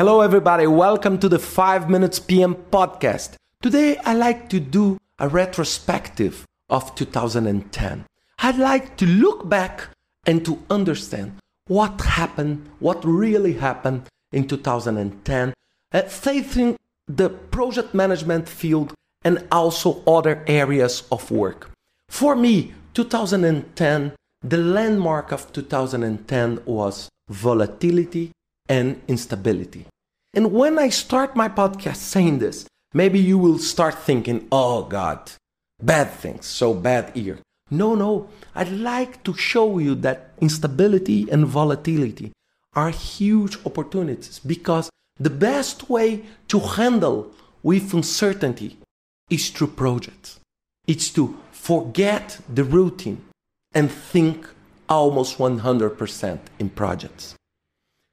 Hello, everybody. Welcome to the 5 Minutes PM podcast. Today, I like to do a retrospective of 2010. I'd like to look back and to understand what happened, what really happened in 2010, uh, facing the project management field and also other areas of work. For me, 2010, the landmark of 2010 was volatility and instability. And when I start my podcast saying this, maybe you will start thinking, oh God, bad things, so bad here. No, no, I'd like to show you that instability and volatility are huge opportunities because the best way to handle with uncertainty is through projects. It's to forget the routine and think almost 100% in projects.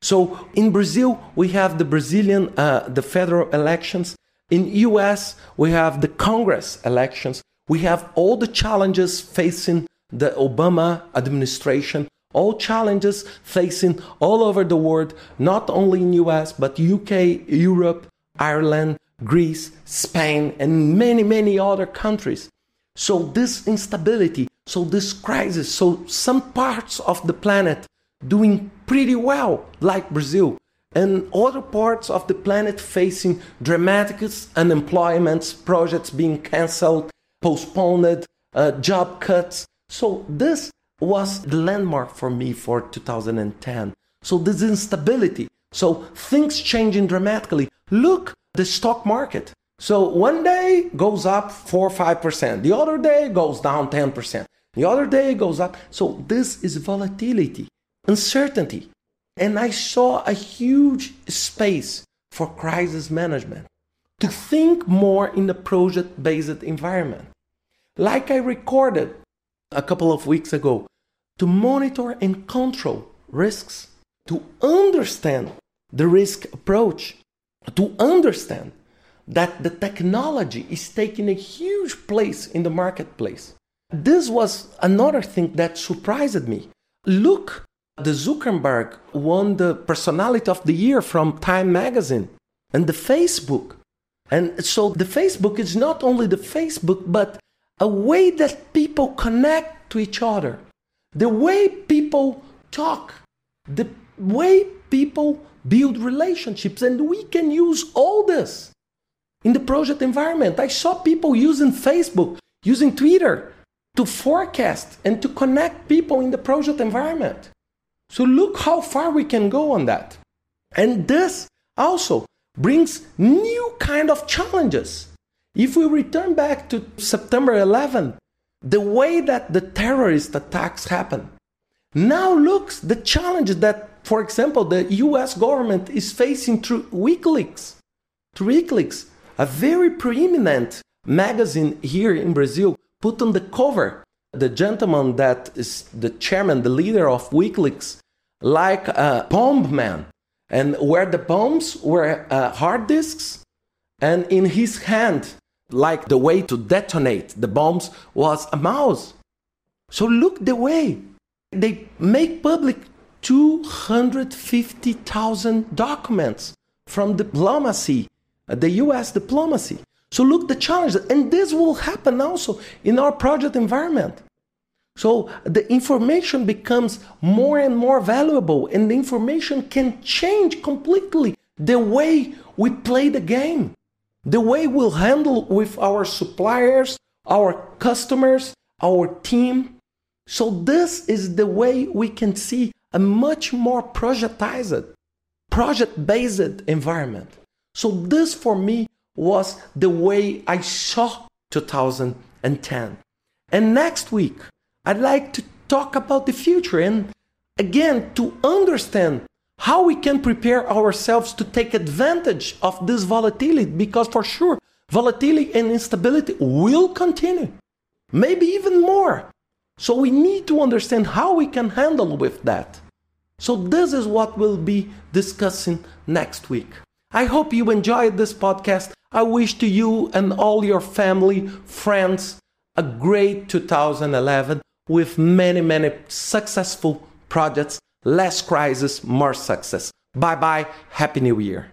So in Brazil, we have the Brazilian, uh, the federal elections. In US, we have the Congress elections. We have all the challenges facing the Obama administration, all challenges facing all over the world, not only in US, but UK, Europe, Ireland, Greece, Spain, and many, many other countries. So this instability, so this crisis, so some parts of the planet doing pretty well, like Brazil, and other parts of the planet facing dramatic unemployment, projects being cancelled, postponed, uh, job cuts. So this was the landmark for me for 2010. So this instability. So things changing dramatically. Look, the stock market. So one day goes up 4 or 5%. The other day goes down 10%. The other day goes up. So this is volatility uncertainty. And I saw a huge space for crisis management to think more in a project based environment. Like I recorded a couple of weeks ago, to monitor and control risks, to understand the risk approach, to understand that the technology is taking a huge place in the marketplace. This was another thing that surprised me. Look the Zuckerberg won the personality of the year from Time magazine and the Facebook. And so the Facebook is not only the Facebook, but a way that people connect to each other, the way people talk, the way people build relationships. And we can use all this in the project environment. I saw people using Facebook, using Twitter to forecast and to connect people in the project environment. So look how far we can go on that. And this also brings new kind of challenges. If we return back to September 11, the way that the terrorist attacks happen, now looks the challenge that, for example, the US government is facing through WikiLeaks. Through WikiLeaks, a very preeminent magazine here in Brazil put on the cover the gentleman that is the chairman, the leader of WikiLeaks, like a bomb man, and where the bombs were uh, hard disks, and in his hand, like the way to detonate the bombs was a mouse. So look the way they make public 250,000 documents from diplomacy, uh, the US diplomacy. So look the challenge, and this will happen also in our project environment. So the information becomes more and more valuable, and the information can change completely the way we play the game, the way we'll handle with our suppliers, our customers, our team. So this is the way we can see a much more projectized, project-based environment. So this for me was the way I saw 2010. And next week, I'd like to talk about the future and again to understand how we can prepare ourselves to take advantage of this volatility because for sure volatility and instability will continue maybe even more. So we need to understand how we can handle with that. So this is what we'll be discussing next week. I hope you enjoyed this podcast. I wish to you and all your family, friends, a great 2011 with many, many successful projects, less crisis, more success. Bye bye. Happy New Year.